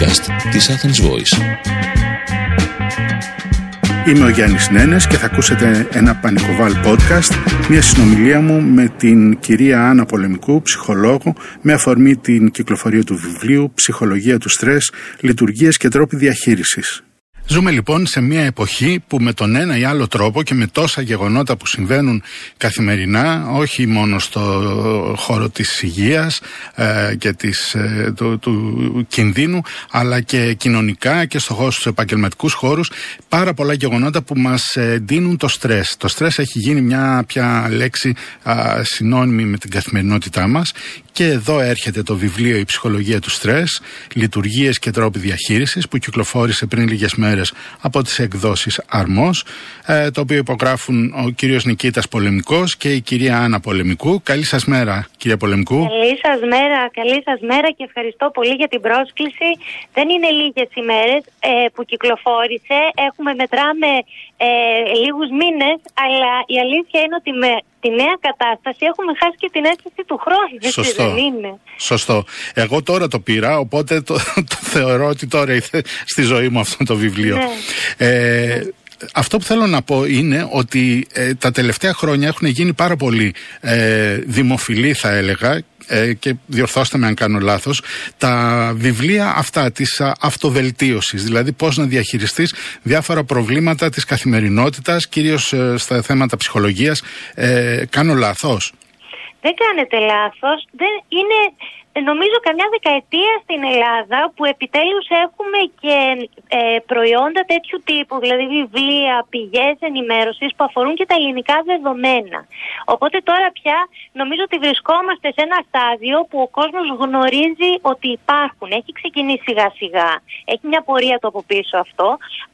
podcast της Athens Voice. Είμαι ο Γιάννης Νένες και θα ακούσετε ένα πανικοβάλ podcast, μια συνομιλία μου με την κυρία Άννα Πολεμικού, ψυχολόγο, με αφορμή την κυκλοφορία του βιβλίου «Ψυχολογία του στρες, λειτουργίες και τρόποι διαχείρισης». Ζούμε λοιπόν σε μια εποχή που με τον ένα ή άλλο τρόπο και με τόσα γεγονότα που συμβαίνουν καθημερινά, όχι μόνο στο χώρο της υγείας ε, και της, ε, του, του, κινδύνου, αλλά και κοινωνικά και στο χώρο στους επαγγελματικούς χώρους, πάρα πολλά γεγονότα που μας δίνουν το στρες. Το στρες έχει γίνει μια πια λέξη α, συνώνυμη με την καθημερινότητά μας και εδώ έρχεται το βιβλίο «Η ψυχολογία του στρες, λειτουργίες και τρόποι διαχείρισης» που κυκλοφόρησε πριν λίγες μέρες από τις εκδόσεις Αρμός, ε, το οποίο υπογράφουν ο κύριος Νικήτας Πολεμικός και η κυρία Άννα Πολεμικού. Καλή σας μέρα κυρία Πολεμικού. Καλή σας μέρα, καλή σας μέρα και ευχαριστώ πολύ για την πρόσκληση. Δεν είναι λίγες ημέρες ε, που κυκλοφόρησε, έχουμε μετράμε ε, λίγους μήνες, αλλά η αλήθεια είναι ότι με τη νέα κατάσταση έχουμε χάσει και την αίσθηση του χρόνου. Σωστό. Δεν είναι; Σωστό. Εγώ τώρα το πήρα, οπότε το, το θεωρώ ότι τώρα ήρθε στη ζωή μου αυτό το βιβλίο. Ναι. Ε, αυτό που θέλω να πω είναι ότι ε, τα τελευταία χρόνια έχουν γίνει πάρα πολύ ε, δημοφιλή θα έλεγα ε, και διορθώστε με αν κάνω λάθος τα βιβλία αυτά της α, αυτοβελτίωσης δηλαδή πώς να διαχειριστείς διάφορα προβλήματα της καθημερινότητας κυρίως ε, στα θέματα ψυχολογίας ε, κάνω λάθος; Δεν κάνετε λάθος. Δεν είναι νομίζω καμιά δεκαετία στην Ελλάδα που επιτέλους έχουμε και ε, προϊόντα τέτοιου τύπου, δηλαδή βιβλία, πηγές ενημέρωσης που αφορούν και τα ελληνικά δεδομένα. Οπότε τώρα πια νομίζω ότι βρισκόμαστε σε ένα στάδιο που ο κόσμος γνωρίζει ότι υπάρχουν. Έχει ξεκινήσει σιγά σιγά, έχει μια πορεία το από πίσω αυτό,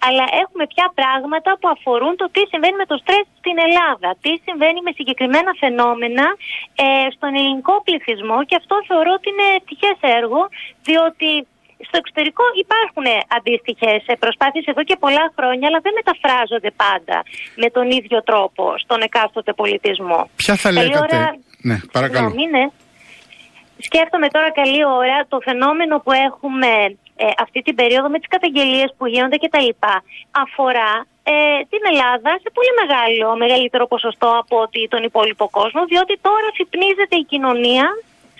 αλλά έχουμε πια πράγματα που αφορούν το τι συμβαίνει με το στρες στην Ελλάδα, τι συμβαίνει με συγκεκριμένα φαινόμενα ε, στον ελληνικό πληθυσμό και αυτό θεωρώ ότι είναι ευτυχέ έργο, διότι στο εξωτερικό υπάρχουν αντίστοιχες προσπάθειες εδώ και πολλά χρόνια, αλλά δεν μεταφράζονται πάντα με τον ίδιο τρόπο στον εκάστοτε πολιτισμό. Ποια θα Καλή λέγατε; ώρα- ναι παρακαλώ Συγγνώμη, ναι. Σκέφτομαι τώρα καλή ώρα το φαινόμενο που έχουμε ε, αυτή την περίοδο με τις καταγγελίες που γίνονται και τα λοιπά αφορά ε, την Ελλάδα σε πολύ μεγάλο, μεγαλύτερο ποσοστό από ότι τον υπόλοιπο κόσμο διότι τώρα αφυπνίζεται η κοινωνία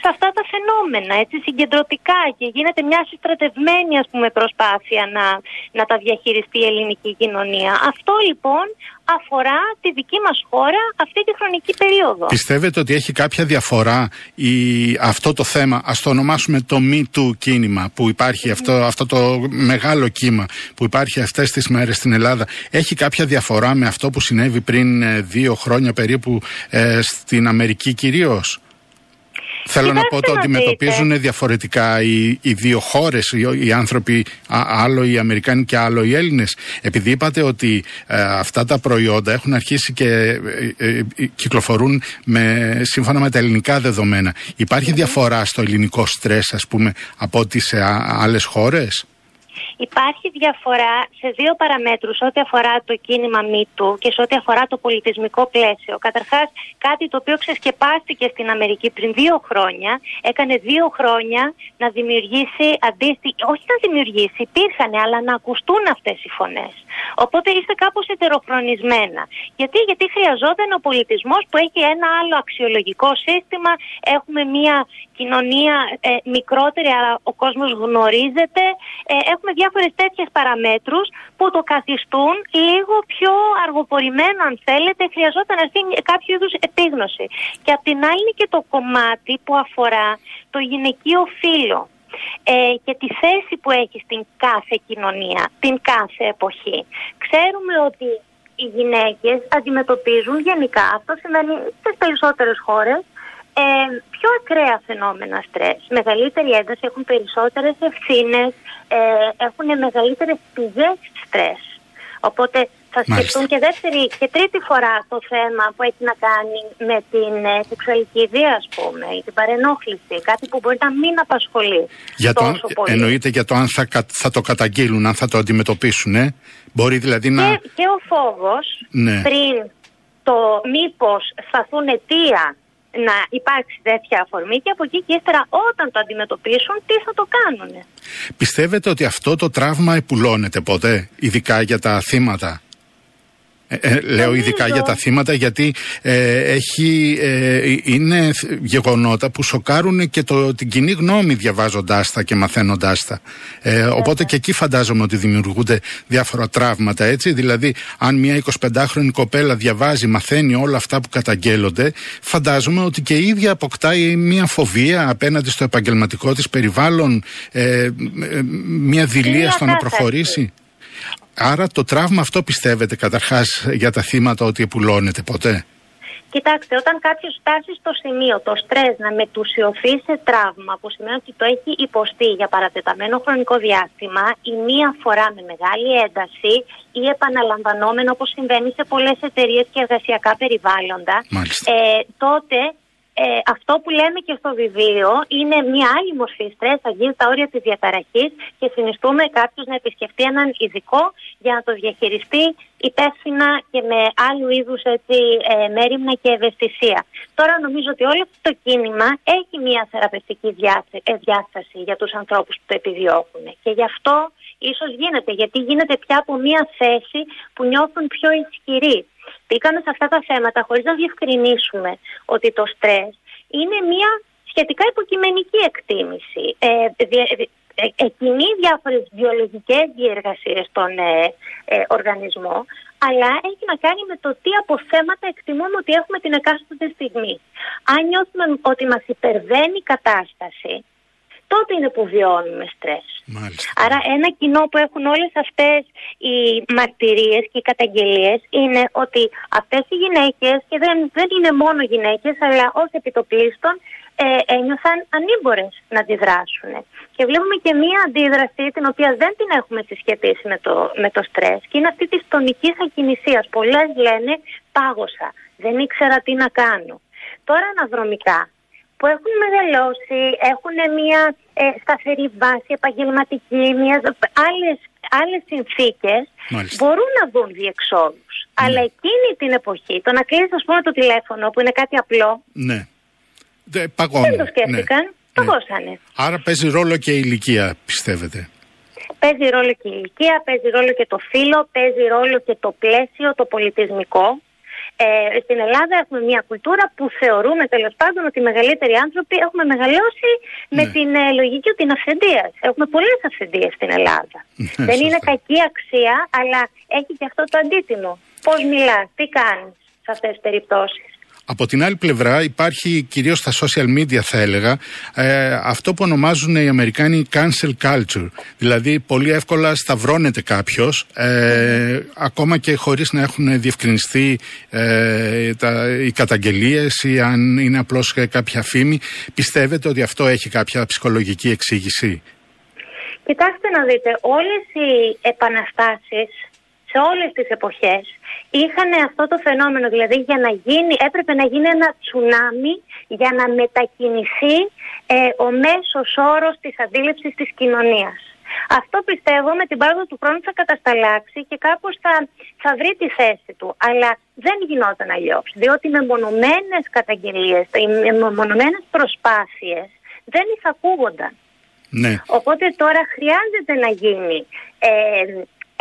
σε αυτά τα φαινόμενα, έτσι συγκεντρωτικά και γίνεται μια συστρατευμένη ας πούμε προσπάθεια να, να τα διαχειριστεί η ελληνική κοινωνία. Αυτό λοιπόν αφορά τη δική μας χώρα αυτή τη χρονική περίοδο. Πιστεύετε ότι έχει κάποια διαφορά η, αυτό το θέμα, ας το ονομάσουμε το Me Too κίνημα που υπάρχει, αυτό, αυτό το μεγάλο κύμα που υπάρχει αυτές τις μέρες στην Ελλάδα, έχει κάποια διαφορά με αυτό που συνέβη πριν ε, δύο χρόνια περίπου ε, στην Αμερική κυρίως; Θέλω να πω Κοιτάξτε το να αντιμετωπίζουν διαφορετικά οι, οι δύο χώρες, οι, οι άνθρωποι, α, άλλο οι Αμερικάνοι και άλλο οι Έλληνες. Επειδή είπατε ότι ε, αυτά τα προϊόντα έχουν αρχίσει και ε, ε, ε, κυκλοφορούν με, σύμφωνα με τα ελληνικά δεδομένα. Υπάρχει διαφορά στο ελληνικό στρες, ας πούμε, από ό,τι σε άλλες χώρες; Υπάρχει διαφορά σε δύο παραμέτρους ό,τι αφορά το κίνημα MeToo και σε ό,τι αφορά το πολιτισμικό πλαίσιο. Καταρχάς, κάτι το οποίο ξεσκεπάστηκε στην Αμερική πριν δύο χρόνια, έκανε δύο χρόνια να δημιουργήσει αντίστοιχη, όχι να δημιουργήσει, υπήρχαν, αλλά να ακουστούν αυτές οι φωνές. Οπότε είστε κάπως ετεροχρονισμένα. Γιατί, γιατί χρειαζόταν ο πολιτισμός που έχει ένα άλλο αξιολογικό σύστημα, έχουμε μια κοινωνία ε, μικρότερη, αλλά ο κόσμος γνωρίζεται. Ε, έχουμε διάφορες τέτοιες παραμέτρους που το καθιστούν λίγο πιο αργοπορημένο αν θέλετε, χρειαζόταν να έρθει κάποιο είδους επίγνωση. Και απ' την άλλη είναι και το κομμάτι που αφορά το γυναικείο φύλλο ε, και τη θέση που έχει στην κάθε κοινωνία, την κάθε εποχή. Ξέρουμε ότι οι γυναίκες αντιμετωπίζουν γενικά, αυτό σημαίνει στις περισσότερες χώρες, ε, πιο ακραία φαινόμενα στρες. Μεγαλύτερη ένταση, έχουν περισσότερες ευθύνες, ε, έχουν μεγαλύτερες πηγές στρες. Οπότε θα Μάλιστα. σκεφτούν και δεύτερη και τρίτη φορά το θέμα που έχει να κάνει με την ε, σεξουαλική ιδέα, ας πούμε, ή την παρενόχληση. Κάτι που μπορεί να μην απασχολεί Για το, αν- τόσο πολύ. εννοείται για το αν θα, κα- θα το καταγγείλουν, αν θα το αντιμετωπίσουν. Ε; Μπορεί δηλαδή να. Και, και ο φόβος Ναι. πριν το μήπως σταθούν αιτία να υπάρξει τέτοια αφορμή και από εκεί και ύστερα όταν το αντιμετωπίσουν τι θα το κάνουν. Πιστεύετε ότι αυτό το τραύμα επουλώνεται ποτέ, ειδικά για τα θύματα; Ε, ε, λέω ειδικά για τα θύματα γιατί ε, έχει, ε, είναι γεγονότα που σοκάρουν και το, την κοινή γνώμη διαβάζοντάς τα και μαθαίνοντάς τα. οπότε και εκεί φαντάζομαι ότι δημιουργούνται διάφορα τραύματα έτσι. Δηλαδή αν μια 25χρονη κοπέλα διαβάζει, μαθαίνει όλα αυτά που καταγγέλλονται φαντάζομαι ότι και η ίδια αποκτάει μια φοβία απέναντι στο επαγγελματικό της περιβάλλον μια δηλία στο να προχωρήσει. Άρα το τραύμα αυτό πιστεύετε καταρχάς για τα θύματα ότι επουλώνεται ποτέ; Κοιτάξτε, όταν κάποιος φτάσει στο σημείο το στρες να μετουσιωθεί σε τραύμα, που σημαίνει ότι το έχει υποστεί για παρατεταμένο χρονικό διάστημα ή μία φορά με μεγάλη ένταση ή επαναλαμβανόμενο όπως συμβαίνει σε πολλές εταιρείες και εργασιακά περιβάλλοντα, ε, τότε ε, αυτό που λέμε και στο βιβλίο είναι μια άλλη μορφή στρες, αγγίζει τα όρια της διαταραχής και συνιστούμε κάποιος να επισκεφτεί έναν ειδικό για να το διαχειριστεί υπεύθυνα και με άλλου είδους έτσι, ε, μέρημνα και ευαισθησία. Τώρα νομίζω ότι όλο αυτό το κίνημα έχει μια θεραπευτική ε, διάσταση για τους ανθρώπους που το επιδιώκουν και γι' αυτό ίσως γίνεται, γιατί γίνεται πια από μια θέση που νιώθουν πιο ισχυροί μπήκαμε σε αυτά τα θέματα χωρίς να διευκρινίσουμε ότι το στρες είναι μια σχετικά υποκειμενική εκτίμηση. Ε, ε, εκκινεί διάφορες βιολογικές διεργασίες στον ε, ε, οργανισμό, αλλά έχει να κάνει με το τι αποθέματα εκτιμούμε ότι έχουμε την εκάστοτε στιγμή. Αν νιώθουμε ότι μας υπερβαίνει η κατάσταση, τότε είναι που βιώνουμε στρες. Άρα ένα κοινό που έχουν όλες αυτές οι μαρτυρίες και οι καταγγελίες είναι ότι αυτές οι γυναίκες, και δεν, δεν είναι μόνο γυναίκες, αλλά ως επιτοπλίστων, ε, ένιωθαν ανήμπορες να αντιδράσουν. Και βλέπουμε και μία αντίδραση την οποία δεν την έχουμε συσχετίσει με το, με το στρες και είναι αυτή της τονικής ακινησίας. Πολλές λένε πάγωσα, δεν ήξερα τι να κάνω. Τώρα αναδρομικά που έχουν μεγαλώσει, έχουν μια ε, σταθερή βάση επαγγελματική, μιας, άλλες, άλλες συνθήκες, μπορούν να δουν διεξόδους. Ναι. Αλλά εκείνη την εποχή, το να κλείσει ας πούμε το τηλέφωνο που είναι κάτι απλό, ναι. Δεν, δεν το σκέφτηκαν, ναι. παγώσανε. Άρα παίζει ρόλο και η ηλικία πιστεύετε. Παίζει ρόλο και η ηλικία, παίζει ρόλο και το φύλλο, παίζει ρόλο και το πλαίσιο, το πολιτισμικό. Ε, στην Ελλάδα έχουμε μια κουλτούρα που θεωρούμε τέλος πάντων ότι οι μεγαλύτεροι άνθρωποι έχουμε μεγαλώσει με ναι. την ε, λογική ότι είναι αυθεντία. Έχουμε πολλές αυθεντίες στην Ελλάδα. Ναι, Δεν είναι κακή αξία, αλλά έχει και αυτό το αντίτιμο. Πώς μιλάς, τι κάνεις σε αυτές τις περιπτώσεις; Από την άλλη πλευρά υπάρχει κυρίως στα social media θα έλεγα ε, αυτό που ονομάζουν οι Αμερικάνοι cancel culture. Δηλαδή πολύ εύκολα σταυρώνεται κάποιος ε, ακόμα και χωρίς να έχουν διευκρινιστεί ε, τα, οι καταγγελίες ή αν είναι απλώς κάποια φήμη. Πιστεύετε ότι αυτό έχει κάποια ψυχολογική εξήγηση; Κοιτάξτε να δείτε, όλες οι επαναστάσεις σε όλες τις εποχές είχαν αυτό το φαινόμενο, δηλαδή για να γίνει, έπρεπε να γίνει ένα τσουνάμι για να μετακινηθεί ε, ο μέσος όρος της αντίληψης της κοινωνίας. Αυτό πιστεύω με την πάροδο του χρόνου θα κατασταλάξει και κάπως θα, θα βρει τη θέση του. Αλλά δεν γινόταν αλλιώς. Διότι με μονομένες καταγγελίες, με μονομένες προσπάθειες δεν εισακούγονταν. Ναι. Οπότε τώρα χρειάζεται να γίνει ε,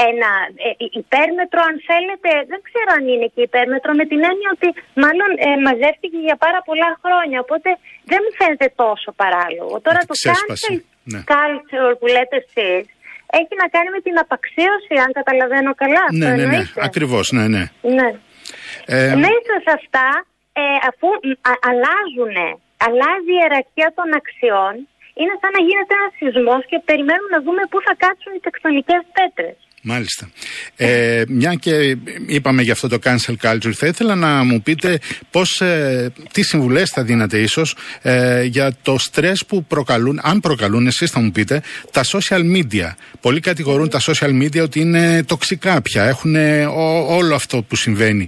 ένα ε, υπέρμετρο αν θέλετε, δεν ξέρω αν είναι και υπέρμετρο με την έννοια ότι μάλλον ε, μαζεύτηκε για πάρα πολλά χρόνια οπότε δεν μου φαίνεται τόσο παράλογο. Τώρα το cancel ναι. culture που λέτε εσείς έχει να κάνει με την απαξίωση αν καταλαβαίνω καλά. Ναι, ναι, ναι, ακριβώς, ναι, ναι. ναι. Ε, Μέσα σε αυτά ε, αφού αλλάζουν, αλλάζει η ιεραρχία των αξιών είναι σαν να γίνεται ένας σεισμός και περιμένουμε να δούμε πού θα κάτσουν οι τεκτονικές πέτρες. Μάλιστα. Ε, μια και είπαμε για αυτό το cancel culture, θα ήθελα να μου πείτε πώς, ε, τι συμβουλές θα δίνατε ίσως ε, για το στρες που προκαλούν, αν προκαλούν εσείς θα μου πείτε, τα social media. Πολλοί κατηγορούν τα social media ότι είναι τοξικά πια, έχουν όλο αυτό που συμβαίνει.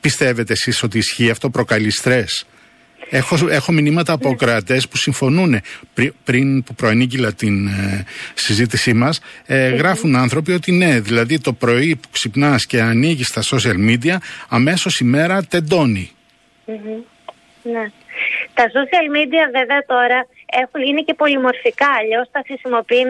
Πιστεύετε εσείς ότι ισχύει αυτό, προκαλεί στρες; Έχω, έχω μηνύματα από ναι. κρατές που συμφωνούν πριν που προανήγγειλα την ε, συζήτησή μας. Ε, γράφουν άνθρωποι ότι ναι, δηλαδή το πρωί που ξυπνάς και ανοίγεις τα social media, αμέσως η μέρα τεντώνει. Ναι. Τα social media βέβαια τώρα έχουν, είναι και πολυμορφικά. Αλλιώς τα χρησιμοποιεί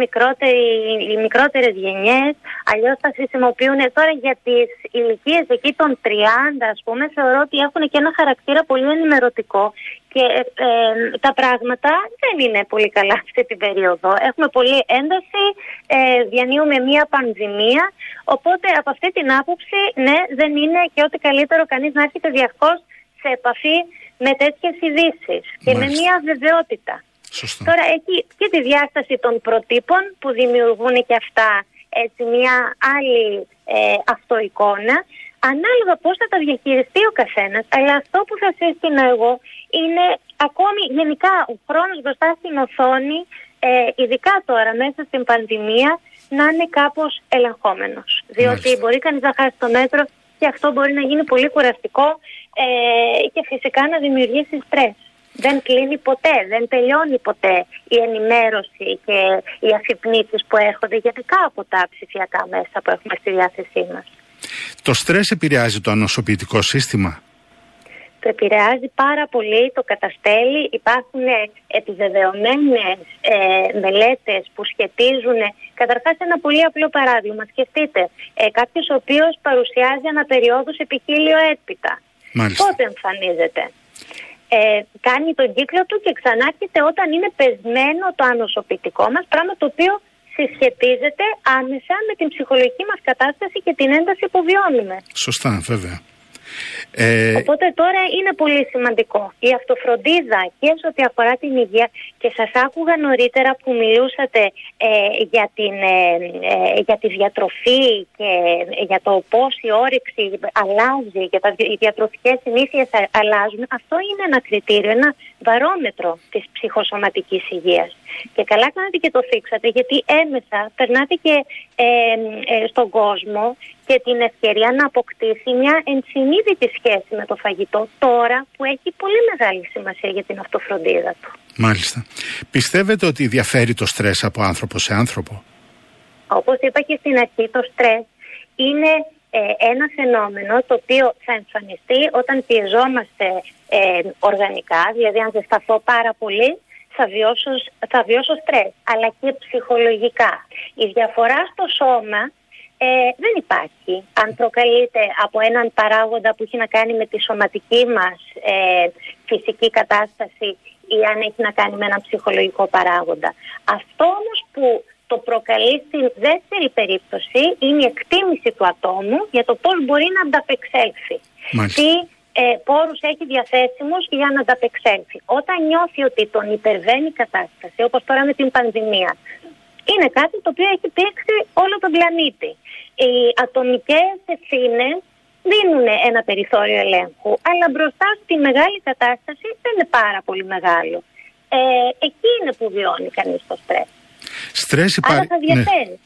οι μικρότερες γενιές, αλλιώς τα χρησιμοποιούν τώρα για τις ηλικίες εκεί των 30, ας πούμε. Θεωρώ ότι έχουν και ένα χαρακτήρα πολύ ενημερωτικό και ε, ε, τα πράγματα δεν είναι πολύ καλά αυτή την περίοδο. Έχουμε πολύ ένταση, ε, διανύουμε μία πανδημία, οπότε από αυτή την άποψη, ναι, δεν είναι και ό,τι καλύτερο κανείς να έρχεται διαρκώς σε επαφή με τέτοιες ειδήσεις και με μία βεβαιότητα. Τώρα έχει και τη διάσταση των προτύπων που δημιουργούν και αυτά έτσι μια άλλη ε, αυτοεικόνα. Ανάλογα πώς θα τα διαχειριστεί ο καθένας αλλά αυτό που θα σύστηνα εγώ είναι ακόμη γενικά ο χρόνος μπροστά στην οθόνη ε, ειδικά τώρα μέσα στην πανδημία να είναι κάπως ελεγχόμενος. Διότι μπορεί κανείς να χάσει το μέτρο και αυτό μπορεί να γίνει πολύ κουραστικό ε, και φυσικά να δημιουργήσει στρες δεν κλείνει ποτέ, δεν τελειώνει ποτέ η ενημέρωση και οι αφυπνήσεις που έρχονται γενικά από τα ψηφιακά μέσα που έχουμε στη διάθεσή μας. Το στρες επηρεάζει το ανοσοποιητικό σύστημα; Το επηρεάζει πάρα πολύ, το καταστέλει. Υπάρχουν επιβεβαιωμένες ε, μελέτες που σχετίζουν καταρχάς ένα πολύ απλό παράδειγμα. Σκεφτείτε, ε, κάποιος ο οποίος παρουσιάζει αναπεριόδους επικύλιο έπειτα. Πότε εμφανίζεται; Ε, κάνει τον κύκλο του και ξανάρχεται όταν είναι πεσμένο το ανοσοποιητικό μας, πράγμα το οποίο συσχετίζεται άμεσα με την ψυχολογική μας κατάσταση και την ένταση που βιώνουμε. Σωστά, βέβαια. Ε... Οπότε τώρα είναι πολύ σημαντικό η αυτοφροντίδα και σε ό,τι αφορά την υγεία και σας άκουγα νωρίτερα που μιλούσατε ε, για, την, ε, ε, για τη διατροφή και για το πώς η όρεξη αλλάζει, για τα, οι διατροφικές συνήθειες αλλάζουν. Αυτό είναι ένα κριτήριο, ένα βαρόμετρο της ψυχοσωματικής υγείας. Και καλά κάνατε και το θίξατε γιατί έμεσα περνάτε και στον κόσμο και την ευκαιρία να αποκτήσει μια ενσυνείδητη σχέση με το φαγητό τώρα που έχει πολύ μεγάλη σημασία για την αυτοφροντίδα του. Μάλιστα. Πιστεύετε ότι διαφέρει το στρες από άνθρωπο σε άνθρωπο; Όπως είπα και στην αρχή, το στρες είναι ε, ένα φαινόμενο το οποίο θα εμφανιστεί όταν πιεζόμαστε ε, οργανικά, δηλαδή αν ζεσταθώ πάρα πολύ θα βιώσω, θα βιώσω στρες, αλλά και ψυχολογικά. Η διαφορά στο σώμα ε, δεν υπάρχει. Αν προκαλείται από έναν παράγοντα που έχει να κάνει με τη σωματική μας ε, φυσική κατάσταση ή αν έχει να κάνει με έναν ψυχολογικό παράγοντα. Αυτό όμως που το προκαλεί στην δεύτερη περίπτωση είναι η εκτίμηση του ατόμου για το πώς μπορεί να ανταπεξέλθει. Τι ε, πόρους έχει διαθέσιμους για να ανταπεξέλθει. Όταν νιώθει ότι τον υπερβαίνει η κατάσταση, όπως τώρα με την πανδημία, είναι κάτι το οποίο έχει πήξει όλο τον πλανήτη. Οι ατομικές ευθύνες δίνουν ένα περιθώριο ελέγχου, αλλά μπροστά στη μεγάλη κατάσταση δεν είναι πάρα πολύ μεγάλο. Ε, εκεί είναι που βιώνει κανείς το στρες. Στρες υπάρχει. Άρα θα ναι. διαφέρει.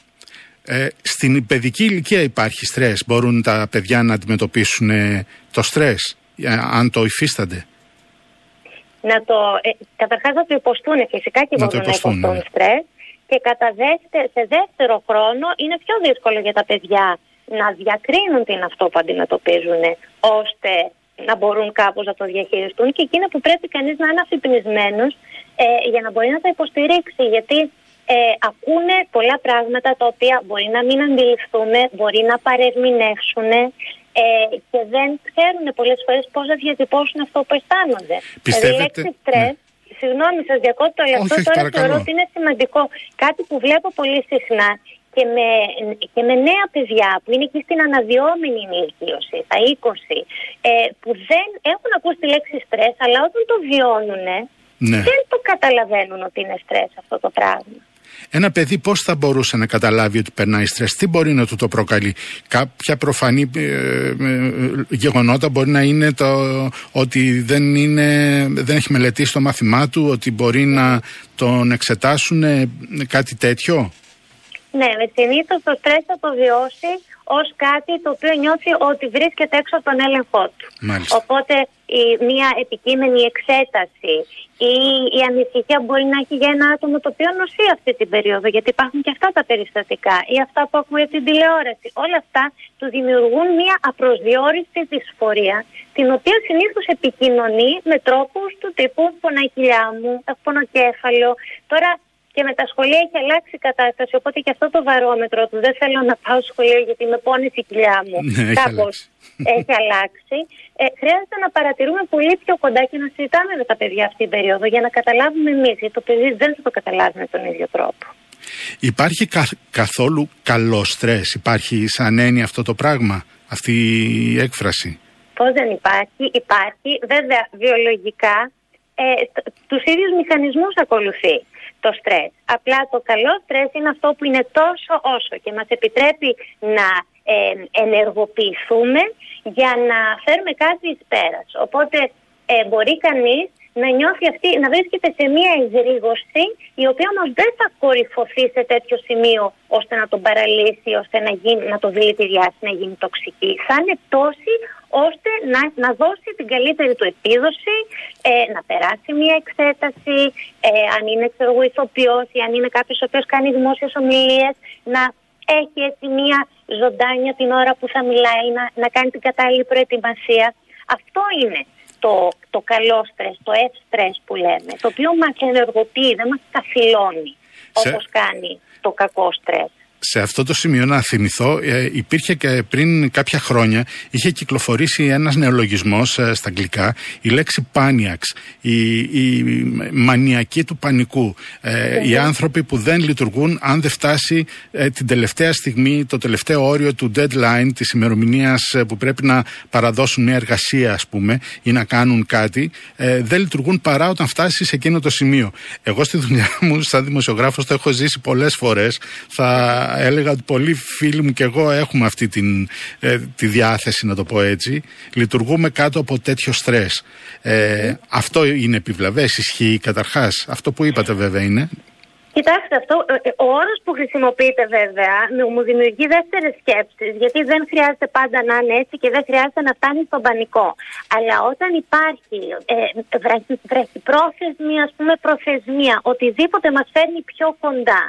Ε, στην παιδική ηλικία υπάρχει στρες. Μπορούν τα παιδιά να αντιμετωπίσουν ε, το στρες, ε, αν το υφίστανται; Να το, ε, καταρχάς να το υποστούν φυσικά και να μπορούν να υποστούν ναι. στρες και κατά σε δεύτερο χρόνο είναι πιο δύσκολο για τα παιδιά να διακρίνουν την αυτό που αντιμετωπίζουν ώστε να μπορούν κάπως να το διαχειριστούν. Και εκείνο που πρέπει κανείς να είναι αφυπνισμένος ε, για να μπορεί να τα υποστηρίξει. Γιατί ε, ακούνε πολλά πράγματα τα οποία μπορεί να μην αντιληφθούμε, μπορεί να παρερμηνεύσουν ε, και δεν ξέρουν πολλές φορές πώς να διατυπώσουν αυτό που αισθάνονται. Πιστεύετε... Δηλαδή, Συγγνώμη, σας διακόπτω, αλλά αυτό τώρα θεωρώ ότι είναι σημαντικό. Κάτι που βλέπω πολύ συχνά και με, και με νέα παιδιά που είναι εκεί στην αναδυόμενη ενηλικίωση, τα 20, ε, που δεν έχουν ακούσει τη λέξη στρες, αλλά όταν το βιώνουν, ναι. δεν το καταλαβαίνουν ότι είναι στρες αυτό το πράγμα. Ένα παιδί πώς θα μπορούσε να καταλάβει ότι περνάει στρες, τι μπορεί να του το προκαλεί; Κάποια προφανή ε, ε, γεγονότα μπορεί να είναι το ότι δεν, είναι, δεν έχει μελετήσει το μάθημά του, ότι μπορεί να τον εξετάσουν κάτι τέτοιο; Ναι, συνήθως το στρες θα το βιώσει ως κάτι το οποίο νιώθει ότι βρίσκεται έξω από τον έλεγχό του. Μάλιστα. Οπότε η, μια επικείμενη εξέταση ή η ανησυχία μπορεί να έχει για ένα άτομο το οποίο νοσεί αυτή την περίοδο, γιατί υπάρχουν και αυτά τα περιστατικά ή αυτά που ακούμε την τηλεόραση. Όλα αυτά του δημιουργούν μια απροσδιόριστη δυσφορία, την οποία συνήθως επικοινωνεί με τρόπους του τύπου πονάει κοιλιά μου, έχω πονοκέφαλο. Τώρα και με τα σχολεία έχει αλλάξει η κατάσταση. Οπότε και αυτό το βαρόμετρο του δεν θέλω να πάω στο σχολείο γιατί με πόνισε η κοιλιά μου. Ναι, Κάπως έχει αλλάξει. Ε, χρειάζεται να παρατηρούμε πολύ πιο κοντά και να συζητάμε με τα παιδιά αυτή την περίοδο για να καταλάβουμε εμείς. Γιατί το παιδί δεν θα το καταλάβει με τον ίδιο τρόπο. Υπάρχει καθόλου καλό στρες, υπάρχει σαν έννοια αυτό το πράγμα, αυτή η έκφραση; Πώς δεν υπάρχει, υπάρχει. Βέβαια, βιολογικά ε, τους ίδιους μηχανισμούς ακολουθεί το στρες. Απλά το καλό στρες είναι αυτό που είναι τόσο όσο και μας επιτρέπει να ε, ενεργοποιηθούμε για να φέρουμε κάτι εις πέρας. Οπότε ε, μπορεί κανείς να νιώθει αυτή, να βρίσκεται σε μια εγρήγορση η οποία όμως δεν θα κορυφωθεί σε τέτοιο σημείο ώστε να τον παραλύσει, ώστε να, γίνει, να το δηλητηριάσει, να γίνει τοξική. Θα είναι τόση ώστε να, να δώσει την καλύτερη του επίδοση, ε, να περάσει μια εξέταση, ε, αν είναι ξέρω, ηθοποιός ή αν είναι κάποιος ο οποίος κάνει δημόσιες ομιλίες, να έχει έτσι μια ζωντάνια την ώρα που θα μιλάει, να, να κάνει την κατάλληλη προετοιμασία. Αυτό είναι το, το καλό στρες, το F-stress που λέμε, το οποίο μας ενεργοποιεί, δεν μας καθυλώνει όπως κάνει το κακό στρες σε αυτό το σημείο να θυμηθώ, ε, υπήρχε και πριν κάποια χρόνια, είχε κυκλοφορήσει ένας νεολογισμός ε, στα αγγλικά, η λέξη paniacs, η, η μανιακή του πανικού. Ε, οι άνθρωποι που δεν λειτουργούν αν δεν φτάσει την τελευταία στιγμή, το τελευταίο όριο του deadline της ημερομηνίας που πρέπει να παραδώσουν μια εργασία ας πούμε ή να κάνουν κάτι, δεν λειτουργούν παρά όταν φτάσει σε εκείνο το σημείο. Εγώ στη δουλειά μου σαν δημοσιογράφος το έχω ζήσει πολλές φορές. Θα έλεγα ότι πολλοί φίλοι μου και εγώ έχουμε αυτή την, ε, τη διάθεση να το πω έτσι. Λειτουργούμε κάτω από τέτοιο στρες. Ε, αυτό είναι επιβλαβές, ισχύει καταρχάς. Αυτό που είπατε βέβαια είναι. Κοιτάξτε, αυτό, ε, ο όρος που χρησιμοποιείται βέβαια μου δημιουργεί δεύτερες σκέψεις γιατί δεν χρειάζεται πάντα να είναι έτσι και δεν χρειάζεται να φτάνει στον πανικό. Αλλά όταν υπάρχει ε, βραχυπρόθεσμη ας πούμε προθεσμία, οτιδήποτε μας φέρνει πιο κοντά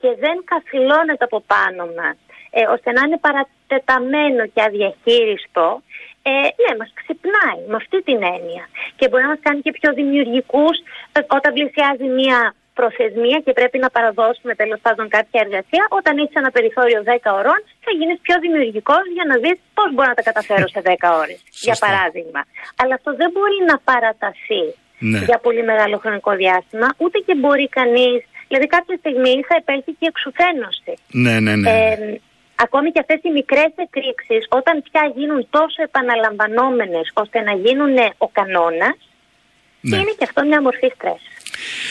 και δεν καθυλώνεται από πάνω μας ε, ώστε να είναι παρατεταμένο και αδιαχείριστο, ε, ναι, μας ξυπνάει με αυτή την έννοια. Και μπορεί να μας κάνει και πιο δημιουργικούς ε, όταν πλησιάζει μια προθεσμία και πρέπει να παραδώσουμε τέλος πάντων κάποια εργασία. Όταν έχει ένα περιθώριο 10 ώρων, θα γίνεις πιο δημιουργικός για να δεις πώς μπορώ να τα καταφέρω σε 10 ώρες, για παράδειγμα. Αλλά αυτό δεν μπορεί να παραταθεί ναι. για πολύ μεγάλο χρονικό διάστημα, ούτε και μπορεί κανείς Δηλαδή κάποια στιγμή θα υπάρχει και εξουθένωση. Ναι, ναι, ναι. Ε, ακόμη και αυτές οι μικρές εκρήξεις όταν πια γίνουν τόσο επαναλαμβανόμενες ώστε να γίνουν ο κανόνας ναι. είναι και αυτό μια μορφή στρες.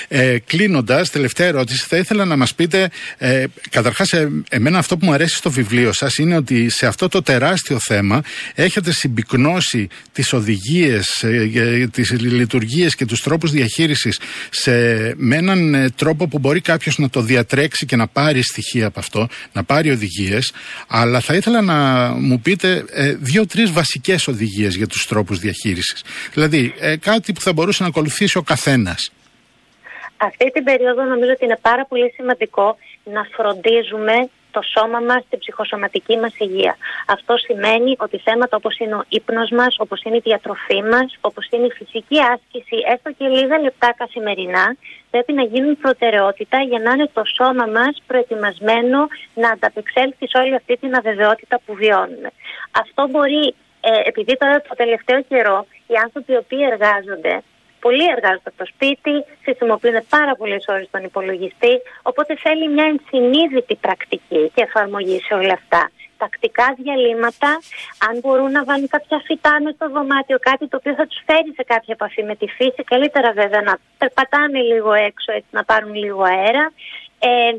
Ε, Κλείνοντας, τελευταία ερώτηση, θα ήθελα να μας πείτε, ε, καταρχάς, ε, εμένα αυτό που μου αρέσει στο βιβλίο σας είναι ότι σε αυτό το τεράστιο θέμα έχετε συμπυκνώσει τις οδηγίες, ε, τις λειτουργίες και τους τρόπους διαχείρισης με έναν ε, τρόπο που μπορεί κάποιος να το διατρέξει και να πάρει στοιχεία από αυτό, να πάρει οδηγίες. Αλλά θα ήθελα να μου πείτε ε, δύο-τρεις βασικές οδηγίες για τους τρόπους διαχείρισης. Δηλαδή, κάτι που θα μπορούσε να ακολουθήσει ο καθένας αυτή την περίοδο νομίζω ότι είναι πάρα πολύ σημαντικό να φροντίζουμε το σώμα μας, την ψυχοσωματική μας υγεία. Αυτό σημαίνει ότι θέματα όπως είναι ο ύπνος μας, όπως είναι η διατροφή μας, όπως είναι η φυσική άσκηση, έστω και λίγα λεπτά καθημερινά, πρέπει να γίνουν προτεραιότητα για να είναι το σώμα μας προετοιμασμένο να ανταπεξέλθει σε όλη αυτή την αβεβαιότητα που βιώνουμε. Αυτό μπορεί, ε, επειδή τώρα το τελευταίο καιρό οι άνθρωποι οι οποίοι εργάζονται Πολλοί εργάζονται από το σπίτι, χρησιμοποιούν πάρα πολλές ώρες τον υπολογιστή. Οπότε θέλει μια ενσυνείδητη πρακτική και εφαρμογή σε όλα αυτά. Τακτικά διαλύματα, αν μπορούν να βάλουν κάποια φυτά μες στο δωμάτιο, κάτι το οποίο θα τους φέρει σε κάποια επαφή με τη φύση. Καλύτερα βέβαια να περπατάνε λίγο έξω, έτσι να πάρουν λίγο αέρα. Ε,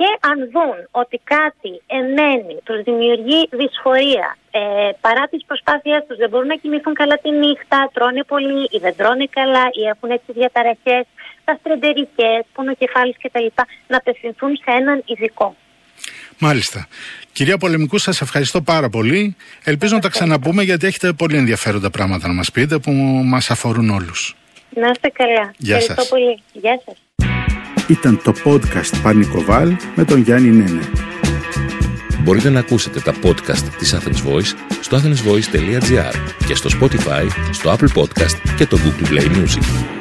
και αν δουν ότι κάτι εμένει, τους δημιουργεί δυσφορία, ε, παρά τις προσπάθειές τους δεν μπορούν να κοιμηθούν καλά τη νύχτα, τρώνε πολύ ή δεν τρώνε καλά ή έχουν έτσι διαταραχές, τα στρεντερικές, πονοκεφάλεις κτλ. να απευθυνθούν σε έναν ειδικό. Μάλιστα. Κυρία Πολεμικού, σας ευχαριστώ πάρα πολύ. Ελπίζω να τα ξαναπούμε γιατί έχετε πολύ ενδιαφέροντα πράγματα να μας πείτε που μας αφορούν όλους. Να είστε καλά. Γεια Ευχαριστώ σας. πολύ. Γεια σας. Ήταν το podcast Πανικοβάλ με τον Γιάννη Νένε. Μπορείτε να ακούσετε τα podcast της Athens Voice στο athensvoice.gr και στο Spotify, στο Apple Podcast και το Google Play Music.